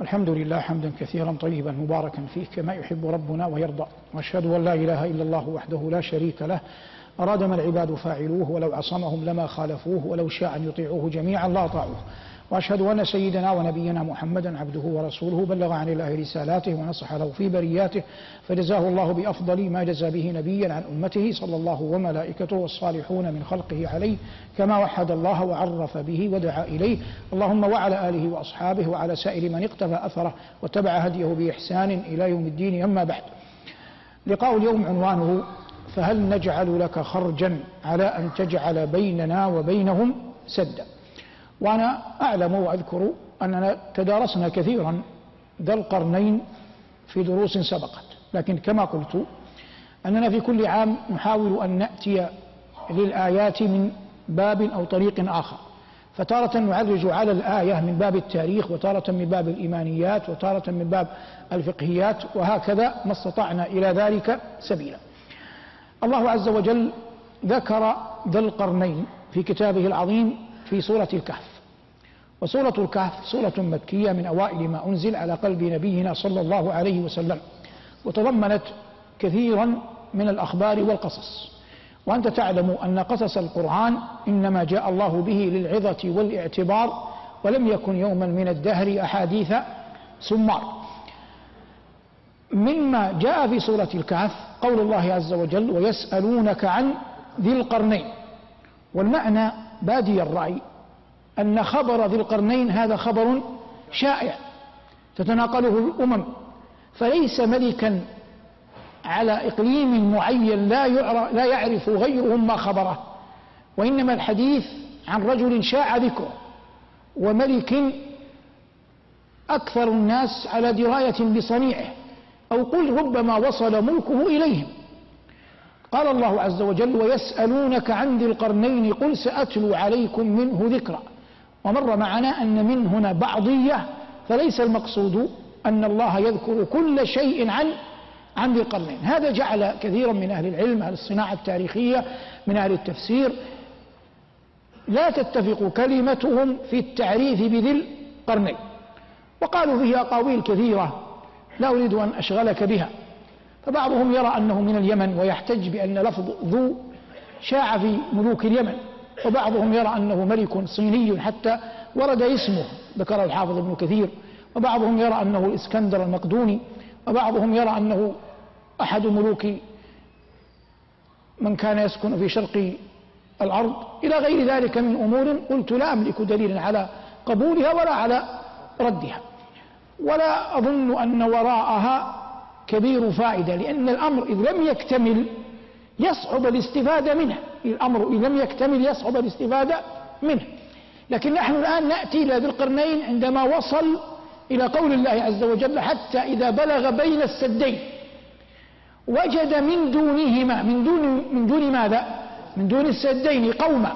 الحمد لله حمدا كثيرا طيبا مباركا فيه كما يحب ربنا ويرضى. وأشهد أن لا إله إلا الله وحده لا شريك له. أراد ما العباد فاعلوه ولو عصمهم لما خالفوه ولو شاء أن يطيعوه جميعا لاطاعوه وأشهد أن سيدنا ونبينا محمدا عبده ورسوله. بلغ عن الله رسالاته ونصح له في برياته. فجزاه الله بأفضل ما جزى به نبيا عن أمته صلى الله وملائكته والصالحون من خلقه عليه كما وحد الله وعرف به ودعا إليه. اللهم وعلى آله وأصحابه وعلى سائر من اقتفى أثره واتبع هديه بإحسان إلى يوم الدين. أما بعد لقاء اليوم عنوانه فهل نجعل لك خرجا على أن تجعل بيننا وبينهم سدا؟ وأنا أعلم وأذكر أننا تدارسنا كثيرا ذا القرنين في دروس سبقت. لكن كما قلت أننا في كل عام نحاول أن نأتي للآيات من باب أو طريق آخر. فتارة نعرج على الآية من باب التاريخ وتارة من باب الإيمانيات وتارة من باب الفقهيات وهكذا ما استطعنا إلى ذلك سبيلا. الله عز وجل ذكر ذا القرنين في كتابه العظيم في سورة الكهف. وسورة الكهف سورة مكية من أوائل ما أنزل على قلب نبينا صلى الله عليه وسلم وتضمنت كثيرا من الأخبار والقصص. وأنت تعلم أن قصص القرآن إنما جاء الله به للعظة والاعتبار ولم يكن يوما من الدهر أحاديث سمار. مما جاء في سورة الكهف قول الله عز وجل ويسألونك عن ذي القرنين والمعنى بادي الرأي أن خبر ذي القرنين هذا خبر شائع تتناقله الأمم فليس ملكا على إقليم معين لا لا يعرف غيرهم ما خبره وإنما الحديث عن رجل شاع ذكره وملك أكثر الناس على دراية بصنيعه أو قل ربما وصل ملكه إليهم. قال الله عز وجل ويسألونك عن ذي القرنين قل سأتلو عليكم منه ذكرًا. ومر معنا أن من هنا بعضية فليس المقصود أن الله يذكر كل شيء عن عن ذي القرنين. هذا جعل كثيرا من أهل العلم أهل الصناعة التاريخية من أهل التفسير لا تتفق كلمتهم في التعريف بذي القرنين. وقالوا فيه أقاويل كثيرة لا أريد أن أشغلك بها. فبعضهم يرى أنه من اليمن ويحتج بأن لفظ ذو شاع في ملوك اليمن وبعضهم يرى أنه ملك صيني حتى ورد اسمه ذكره الحافظ ابن كثير وبعضهم يرى أنه الإسكندر المقدوني وبعضهم يرى أنه أحد ملوك من كان يسكن في شرق الأرض إلى غير ذلك من أمور قلت لا أملك دليلا على قبولها ولا على ردها. ولا أظن أن وراءها كبير فائدة لأن الأمر إذ لم يكتمل يصعب الاستفادة منه. الأمر إن لم يكتمل يصعب الاستفادة منه. لكن نحن الآن نأتي إلى ذي القرنين عندما وصل إلى قول الله عز وجل حتى إذا بلغ بين السدين وجد من دونهما من دون من دون ماذا؟ من دون السدين قوما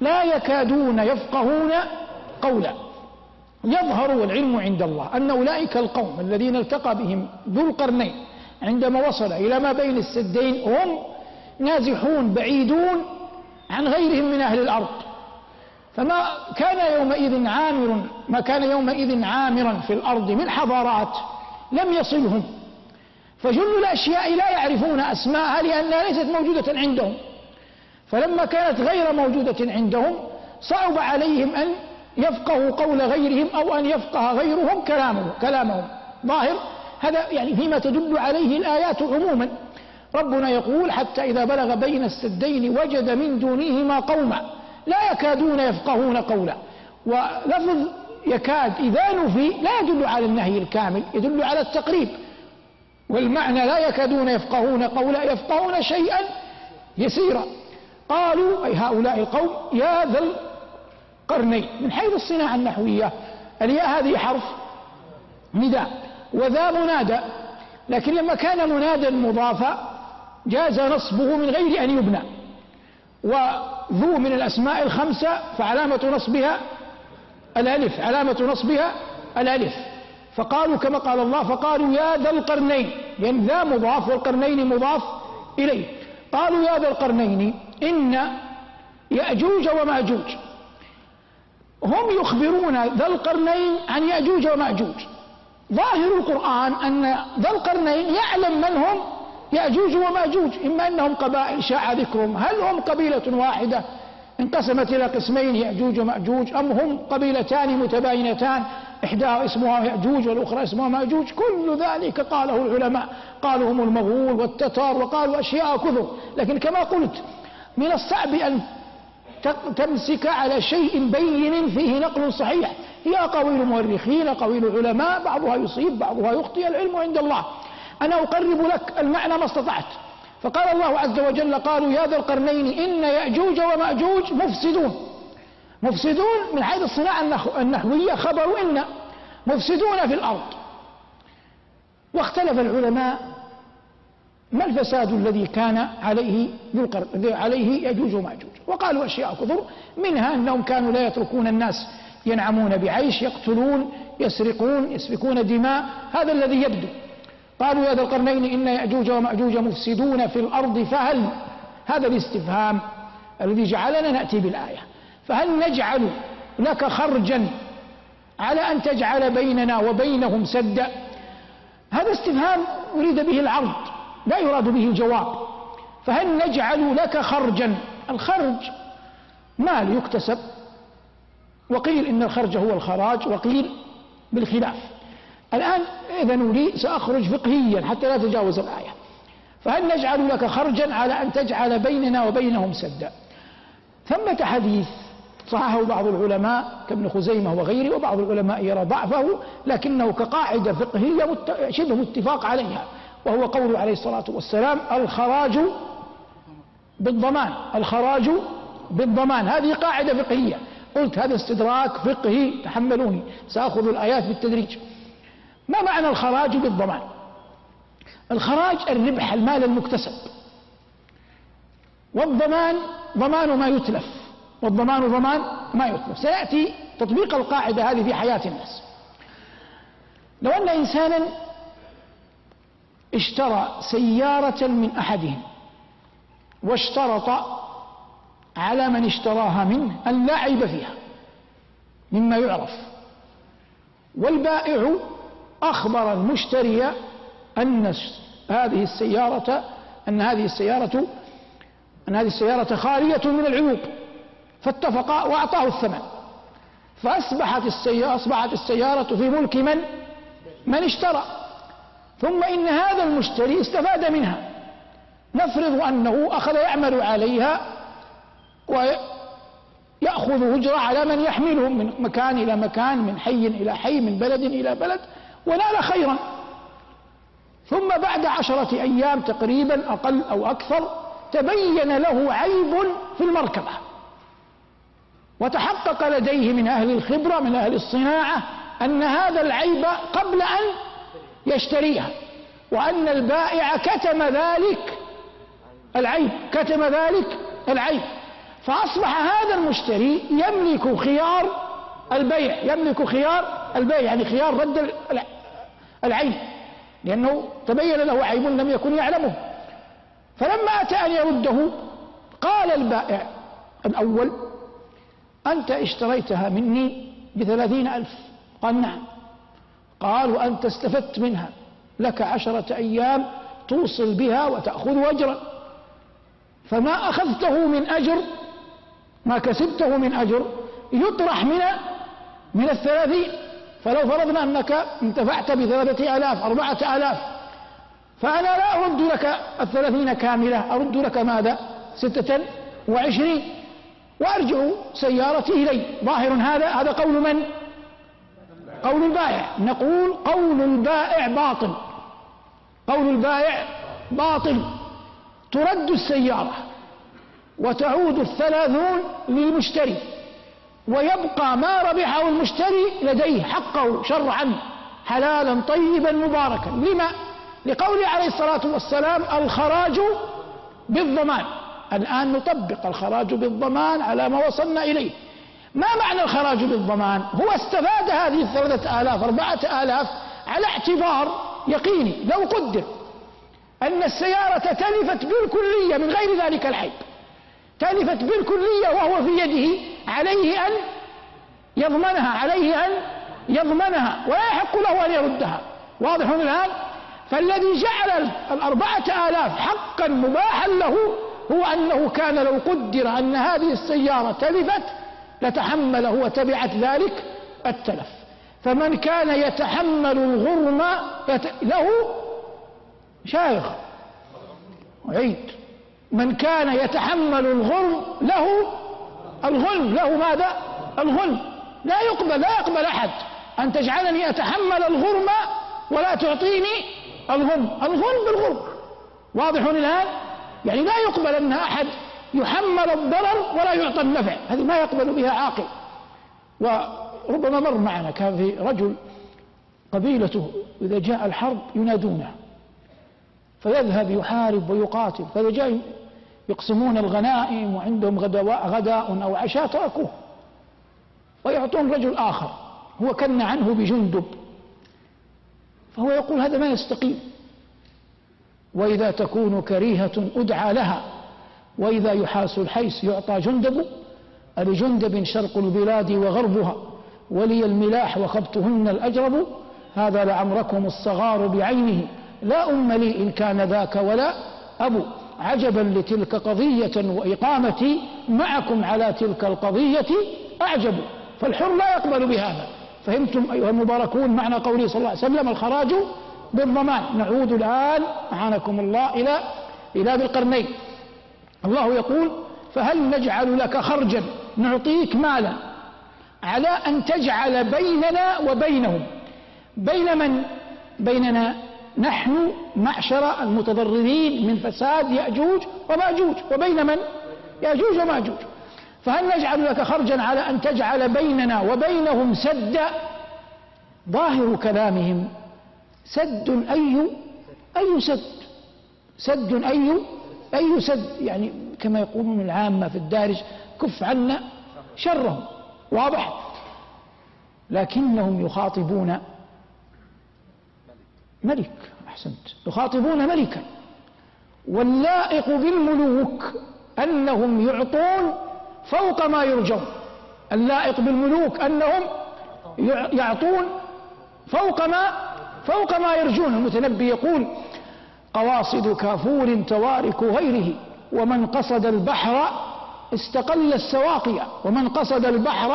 لا يكادون يفقهون قولا. يظهر والعلم عند الله أن أولئك القوم الذين التقى بهم ذو القرنين عندما وصل إلى ما بين السدين هم نازحون بعيدون عن غيرهم من أهل الأرض. فما كان يومئذ عامر ما كان يومئذ عامرا في الأرض من حضارات لم يصلهم. فجل الأشياء لا يعرفون أسماءها لأنها ليست موجودة عندهم. فلما كانت غير موجودة عندهم صعب عليهم أن يفقهوا قول غيرهم أو أن يفقه غيرهم كلامه كلامهم. ظاهر؟ هذا يعني فيما تدل عليه الآيات عموما. ربنا يقول حتى إذا بلغ بين السدين وجد من دونهما قوما. لا يكادون يفقهون قولا. ولفظ يكاد إذا نفي لا يدل على النهي الكامل يدل على التقريب. والمعنى لا يكادون يفقهون قولا يفقهون شيئا يسيرا. قالوا أي هؤلاء القوم يا ذا القرنين من حيث الصناعة النحوية الياء هذه حرف نداء وذا منادى. لكن لما كان منادا مضافا جاز نصبه من غير أن يبنى. وذو من الأسماء الخمسة فعلامة نصبها الألف علامة نصبها الألف. فقالوا كما قال الله فقالوا يا ذا القرنين. لأن ذا مضاف والقرنين مضاف إليه. قالوا يا ذا القرنين إن يأجوج ومأجوج. هم يخبرون ذا القرنين عن يأجوج ومأجوج. ظاهر القرآن أن ذا القرنين يعلم من هم يأجوج ومأجوج إما أنهم قبائل. شاع ذكرهم. هل هم قبيلة واحدة انقسمت إلى قسمين يأجوج ومأجوج أم هم قبيلتان متباينتان؟ إحداها اسمها يأجوج والأخرى اسمها مأجوج. كل ذلك قاله العلماء قالوا هم المغول والتتار وقالوا أشياء كثر لكن كما قلت من الصعب أن تمسك على شيء بين فيه نقل صحيح. هي أقاويل مؤرخين أقاويل علماء بعضها يصيب بعضها يخطئ. العلم عند الله. أنا أقرب لك المعنى ما استطعت. فقال الله عز وجل قالوا يا ذا القرنين إن يأجوج ومأجوج مفسدون. مفسدون من حيث الصناعة النحوية خبر إن مفسدون في الأرض. واختلف العلماء ما الفساد الذي كان عليه عليه يجوج وماجوج وقالوا أشياء كثر منها أنهم كانوا لا يتركون الناس ينعمون بعيش يقتلون يسرقون يسفكون دماء هذا الذي يبدو. قالوا يا ذا القرنين إن يأجوج ومأجوج مفسدون في الأرض فهل هذا الاستفهام الذي جعلنا نأتي بالآية؟ فهل نجعل لك خرجا على أن تجعل بيننا وبينهم سدا؟ هذا استفهام أريد به العرض. لا يراد به الجواب فهل نجعل لك خرجا؟ الخرج مال يكتسب. وقيل إن الخرج هو الخراج وقيل بالخلاف. الآن إذن لي سأخرج فقهيا حتى لا تجاوز الآية. فهل نجعل لك خرجا على أن تجعل بيننا وبينهم سدا؟ ثمة حديث صححه بعض العلماء كابن خزيمة وغيره وبعض العلماء يرى ضعفه لكنه كقاعدة فقهية شبه متفاق عليها. وهو قول عليه الصلاة والسلام الخراج بالضمان الخراج بالضمان. هذه قاعدة فقهية. قلت هذا استدراك فقهي تحملوني سأخذ الآيات بالتدريج. ما معنى الخراج بالضمان؟ الخراج الربح المال المكتسب. والضمان ضمان ما يتلف. والضمان ضمان ما يتلف. سيأتي تطبيق القاعدة هذه في حياة الناس. لو أن إنسانا اشترى سيارة من أحدهم واشترط على من اشتراها منه أن لا عيب فيها مما يعرف. والبائع أخبر المشتري أن هذه السيارة أن هذه السيارة أن هذه السيارة خالية من العيوب فاتفقا وأعطاه الثمن. فأصبحت السيارة أصبحت السيارة في ملك من؟ من اشترى. ثم إن هذا المشتري استفاد منها. نفرض أنه أخذ يعمل عليها ويأخذ أجرة على من يحمله من مكان إلى مكان من حي إلى حي من بلد إلى بلد ونال خيرا. ثم بعد عشرة أيام تقريبا أقل أو أكثر تبين له عيب في المركبة. وتحقق لديه من أهل الخبرة من أهل الصناعة أن هذا العيب قبل أن يشتريها. وأن البائع كتم ذلك العيب كتم ذلك العيب. فأصبح هذا المشتري يملك خيار البيع يملك خيار البيع يعني خيار رد العيب. لأنه تبين له عيب لم يكن يعلمه. فلما أتى أن يرده قال البائع الأول أنت اشتريتها مني بثلاثين ألف. قال نعم. قال وأنت استفدت منها. لك عشرة أيام توصل بها وتأخذ أجرا. فما أخذته من أجر ما كسبته من أجر يطرح من من الثلاثين. فلو فرضنا أنك انتفعت بثلاثة آلاف أربعة آلاف فأنا لا أرد لك الثلاثين كاملة. أرد لك ماذا؟ ستة وعشرين. وأرجع سيارتي إلي. ظاهر هذا هذا قول من؟ قول البائع. نقول قول البائع باطل. قول البائع باطل. ترد السيارة وتعود الثلاثون للمشتري ويبقى ما ربحه المشتري لديه حقه شرعا حلالا طيبا مباركا. لما؟ لقوله عليه الصلاة والسلام الخراج بالضمان. الآن نطبق الخراج بالضمان على ما وصلنا إليه. ما معنى الخراج بالضمان؟ هو استفاد هذه الثلاثة آلاف أربعة آلاف على اعتبار يقيني لو قدر أن السيارة تلفت بالكلية من غير ذلك العيب تلفت بالكلية وهو في يده عليه أن يضمنها عليه أن يضمنها ولا يحق له أن يردها. واضح الآن؟ فالذي جعل الأربعة آلاف حقا مباحا له هو أنه كان لو قدر أن هذه السيارة تلفت لتحمله وتبعت ذلك التلف. فمن كان يتحمل الغرم. له شايخ عيد. من كان يتحمل الغرم له الغلم له ماذا؟ الغلم لا يقبل لا يقبل أحد. أن تجعلني أتحمل الغرم ولا تعطيني الغرم الغرم بالغرم. واضح الآن؟ يعني لا يقبل أن أحد يحمل الضرر ولا يعطى النفع. هذه ما يقبل بها عاقل. وربما مر معنا كان في رجل قبيلته إذا جاء الحرب ينادونه فيذهب يحارب ويقاتل. فإذا جاء يقسمون الغنائم وعندهم غداء أو عشاء تركوه. ويعطون رجل آخر. هو كن عنه بجندب. فهو يقول هذا ما يستقيم. وإذا تكون كريهة أدعى لها. وإذا يحاس الحيس يعطى جندب ألجندب شرق البلاد وغربها ولي الملاح وخبتهن الأجرب هذا لعمركم الصغار بعينه. لا أم لي إن كان ذاك ولا أبو. عجبا لتلك قضية وإقامتي معكم على تلك القضية أعجب. فالحر لا يقبل بهذا. فهمتم أيها المباركون معنى قوله صلى الله عليه وسلم الخراج بالضمان. نعود الآن أعانكم الله إلى إلى ذي القرنين. الله يقول فهل نجعل لك خرجا نعطيك مالا على أن تجعل بيننا وبينهم بين من؟ بيننا نحن معشر المتضررين من فساد يأجوج ومأجوج وبين من؟ يأجوج ومأجوج فهل نجعل لك خرجا على أن تجعل بيننا وبينهم سدا؟ ظاهر كلامهم سد أي أي سد؟ سد أي أي سد يعني كما يقولون العامة في الدارج كف عنا شرهم واضح؟ لكنهم يخاطبون ملك أحسنت يخاطبون ملكا. واللائق بالملوك أنهم يعطون فوق ما يرجون. اللائق بالملوك أنهم يعطون فوق ما فوق ما يرجون. المتنبي يقول قواصد كافور توارك غيره ومن قصد البحر استقل السواقية ومن قصد البحر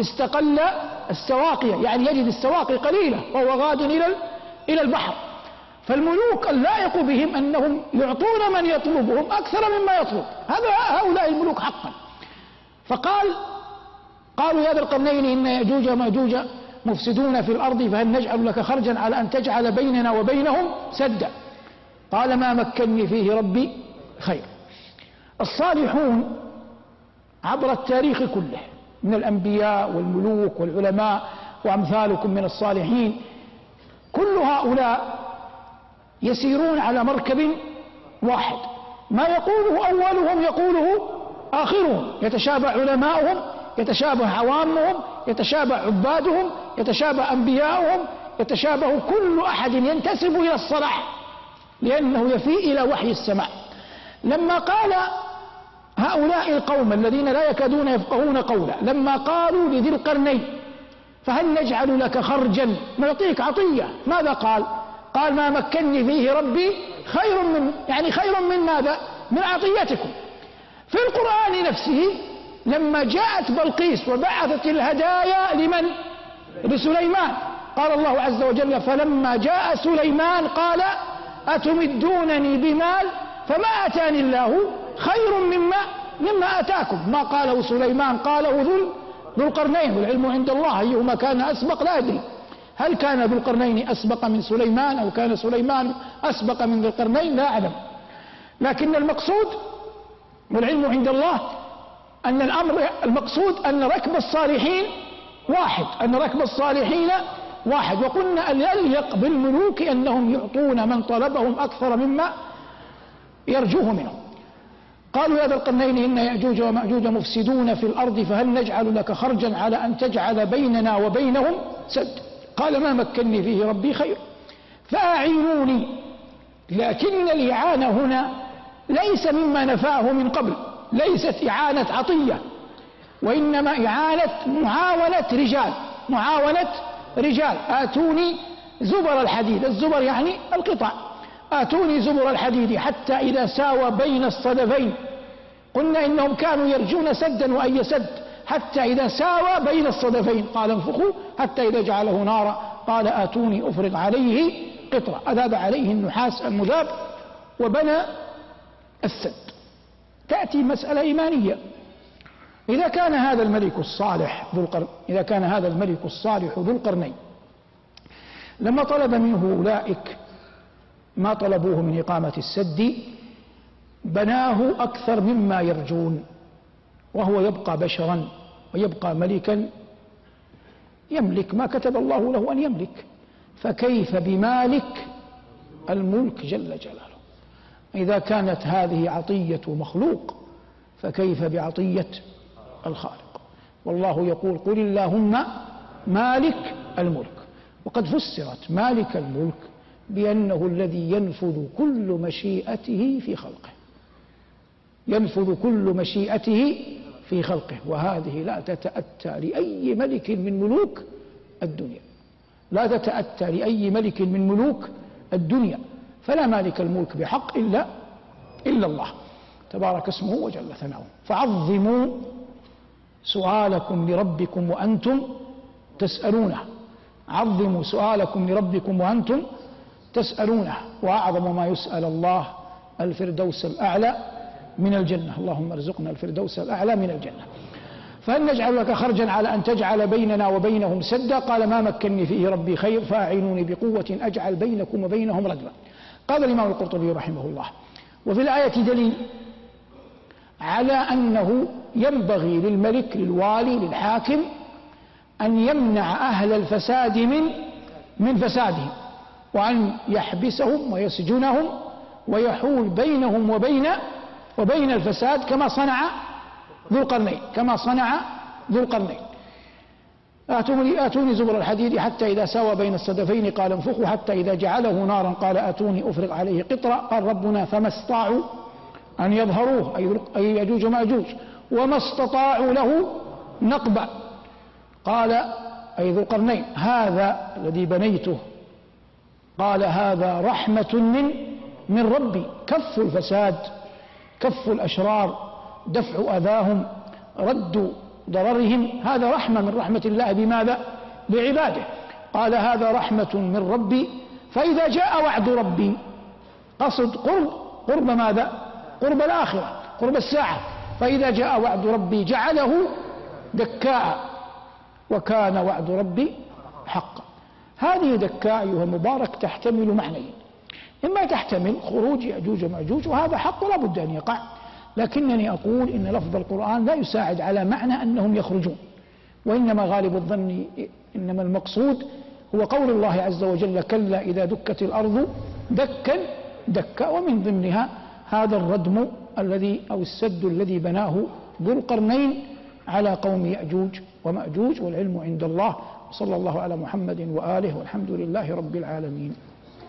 استقل السواقية يعني يجد السواقي قليلة وهو غاد إلى إلى البحر. فالملوك اللائق بهم أنهم يعطون من يطلبهم أكثر مما يطلب. هذا هؤلاء الملوك حقا. فقال قالوا يا ذا القرنين إن يأجوج ومأجوج مفسدون في الأرض فهل نجعل لك خرجا على أن تجعل بيننا وبينهم سدا؟ قال ما مكني فيه ربي خير. الصالحون عبر التاريخ كله من الأنبياء والملوك والعلماء وأمثالكم من الصالحين كل هؤلاء يسيرون على مركب واحد. ما يقوله أولهم يقوله آخرهم. يتشابه علماؤهم يتشابه عوامهم يتشابه عبادهم يتشابه أنبياؤهم يتشابه كل أحد ينتسب إلى الصلاح. لأنه يفيء إلى وحي السماء. لما قال هؤلاء القوم الذين لا يكادون يفقهون قولا لما قالوا لذي القرنين فهل نجعل لك خرجا؟ نعطيك عطية. ماذا قال؟ قال ما مكني فيه ربي خير من يعني خير من ماذا؟ من عطيتكم. في القرآن نفسه لما جاءت بلقيس وبعثت الهدايا لمن؟ لسليمان. قال الله عز وجل فلما جاء سليمان قال أتمدونني بمال فما أتاني الله خير مما مما أتاكم. ما قاله سليمان؟ قاله ذو ذو القرنين والعلم عند الله أيهما كان أسبق؟ لا أدري. هل كان ذو القرنين أسبق من سليمان أو كان سليمان أسبق من ذي القرنين؟ لا أعلم. لكن المقصود والعلم عند الله أن الأمر المقصود أن ركب الصالحين واحد أن ركب الصالحين واحد. وقلنا أن يليق بالملوك أنهم يعطون من طلبهم أكثر مما يرجوه منهم. قالوا يا ذا القرنين إن يأجوج ومأجوج مفسدون في الأرض فهل نجعل لك خرجا على أن تجعل بيننا وبينهم سد؟ قال ما مكني فيه ربي خير. فأعينوني لكن الإعانة هنا ليس مما نفاه من قبل ليست إعانة عطية وإنما إعانة معاونة رجال معاونة رجال آتوني زبر الحديد. الزبر يعني القطع. آتوني زبر الحديد حتى إذا ساوى بين الصدفين. قلنا إنهم كانوا يرجون سدا وأي سد حتى إذا ساوى بين الصدفين. قال انفخوا حتى إذا جعله نارا. قال آتوني أفرغ عليه قطرة. أذاب عليه النحاس المذاب وبنى السد. تأتي مسألة إيمانية. إذا كان هذا الملك الصالح ذو القرن إذا كان هذا الملك الصالح ذو القرنين لما طلب منه أولئك ما طلبوه من إقامة السد بناه أكثر مما يرجون وهو يبقى بشرا ويبقى ملكا يملك ما كتب الله له أن يملك. فكيف بمالك الملك جل جلاله؟ إذا كانت هذه عطية مخلوق فكيف بعطية الخالق. والله يقول قل اللهم مالك الملك. وقد فسرت مالك الملك بأنه الذي ينفذ كل مشيئته في خلقه. ينفذ كل مشيئته في خلقه. وهذه لا تتأتى لأي ملك من ملوك الدنيا. لا تتأتى لأي ملك من ملوك الدنيا. فلا مالك الملك بحق إلا إلا الله. تبارك اسمه وجل ثناؤه. فعظموا سؤالكم لربكم وأنتم تسألونه. عظموا سؤالكم لربكم وأنتم تسألونه. وأعظم ما يسأل الله الفردوس الأعلى من الجنة. اللهم ارزقنا الفردوس الأعلى من الجنة. فهل نجعل لك خرجا على أن تجعل بيننا وبينهم سدا؟ قال ما مكني فيه ربي خير فأعينوني بقوة أجعل بينكم وبينهم ردما قال الإمام القرطبي رحمه الله. وفي الآية دليل على أنه ينبغي للملك للوالي للحاكم أن يمنع أهل الفساد من من فسادهم وأن يحبسهم ويسجنهم ويحول بينهم وبين وبين الفساد كما صنع ذو القرنين كما صنع ذو القرنين. آتوني, آتوني زبر الحديد حتى إذا ساوى بين الصدفين قال انفخوا حتى إذا جعله نارا قال آتوني أفرغ عليه قطرة قال ربنا فما استطاعوا أن يظهروه أي يجوج ومأجوج وما استطاعوا له نقبا. قال أي ذو القرنين هذا الذي بنيته. قال هذا رحمة من من ربي. كف الفساد كف الأشرار دفع أذاهم رد ضررهم. هذا رحمة من رحمة الله. بماذا؟ بعباده قال هذا رحمة من ربي. فإذا جاء وعد ربي قصد قرب. قرب ماذا؟ قرب الآخرة قرب الساعة. فإذا جاء وعد ربي جعله دكاء وكان وعد ربي حقا. هذه دكاء أيها المبارك تحتمل معنيين. إما تحتمل خروج يأجوج ومأجوج وهذا حق لا بد أن يقع. لكنني أقول إن لفظ القرآن لا يساعد على معنى أنهم يخرجون. وإنما غالب الظن إنما المقصود هو قول الله عز وجل كلا إذا دكت الأرض دكا دكا ومن ضمنها هذا الردم الذي أو السد الذي بناه ذو القرنين على قوم يأجوج ومأجوج والعلم عند الله. صلى الله على محمد وآله والحمد لله رب العالمين.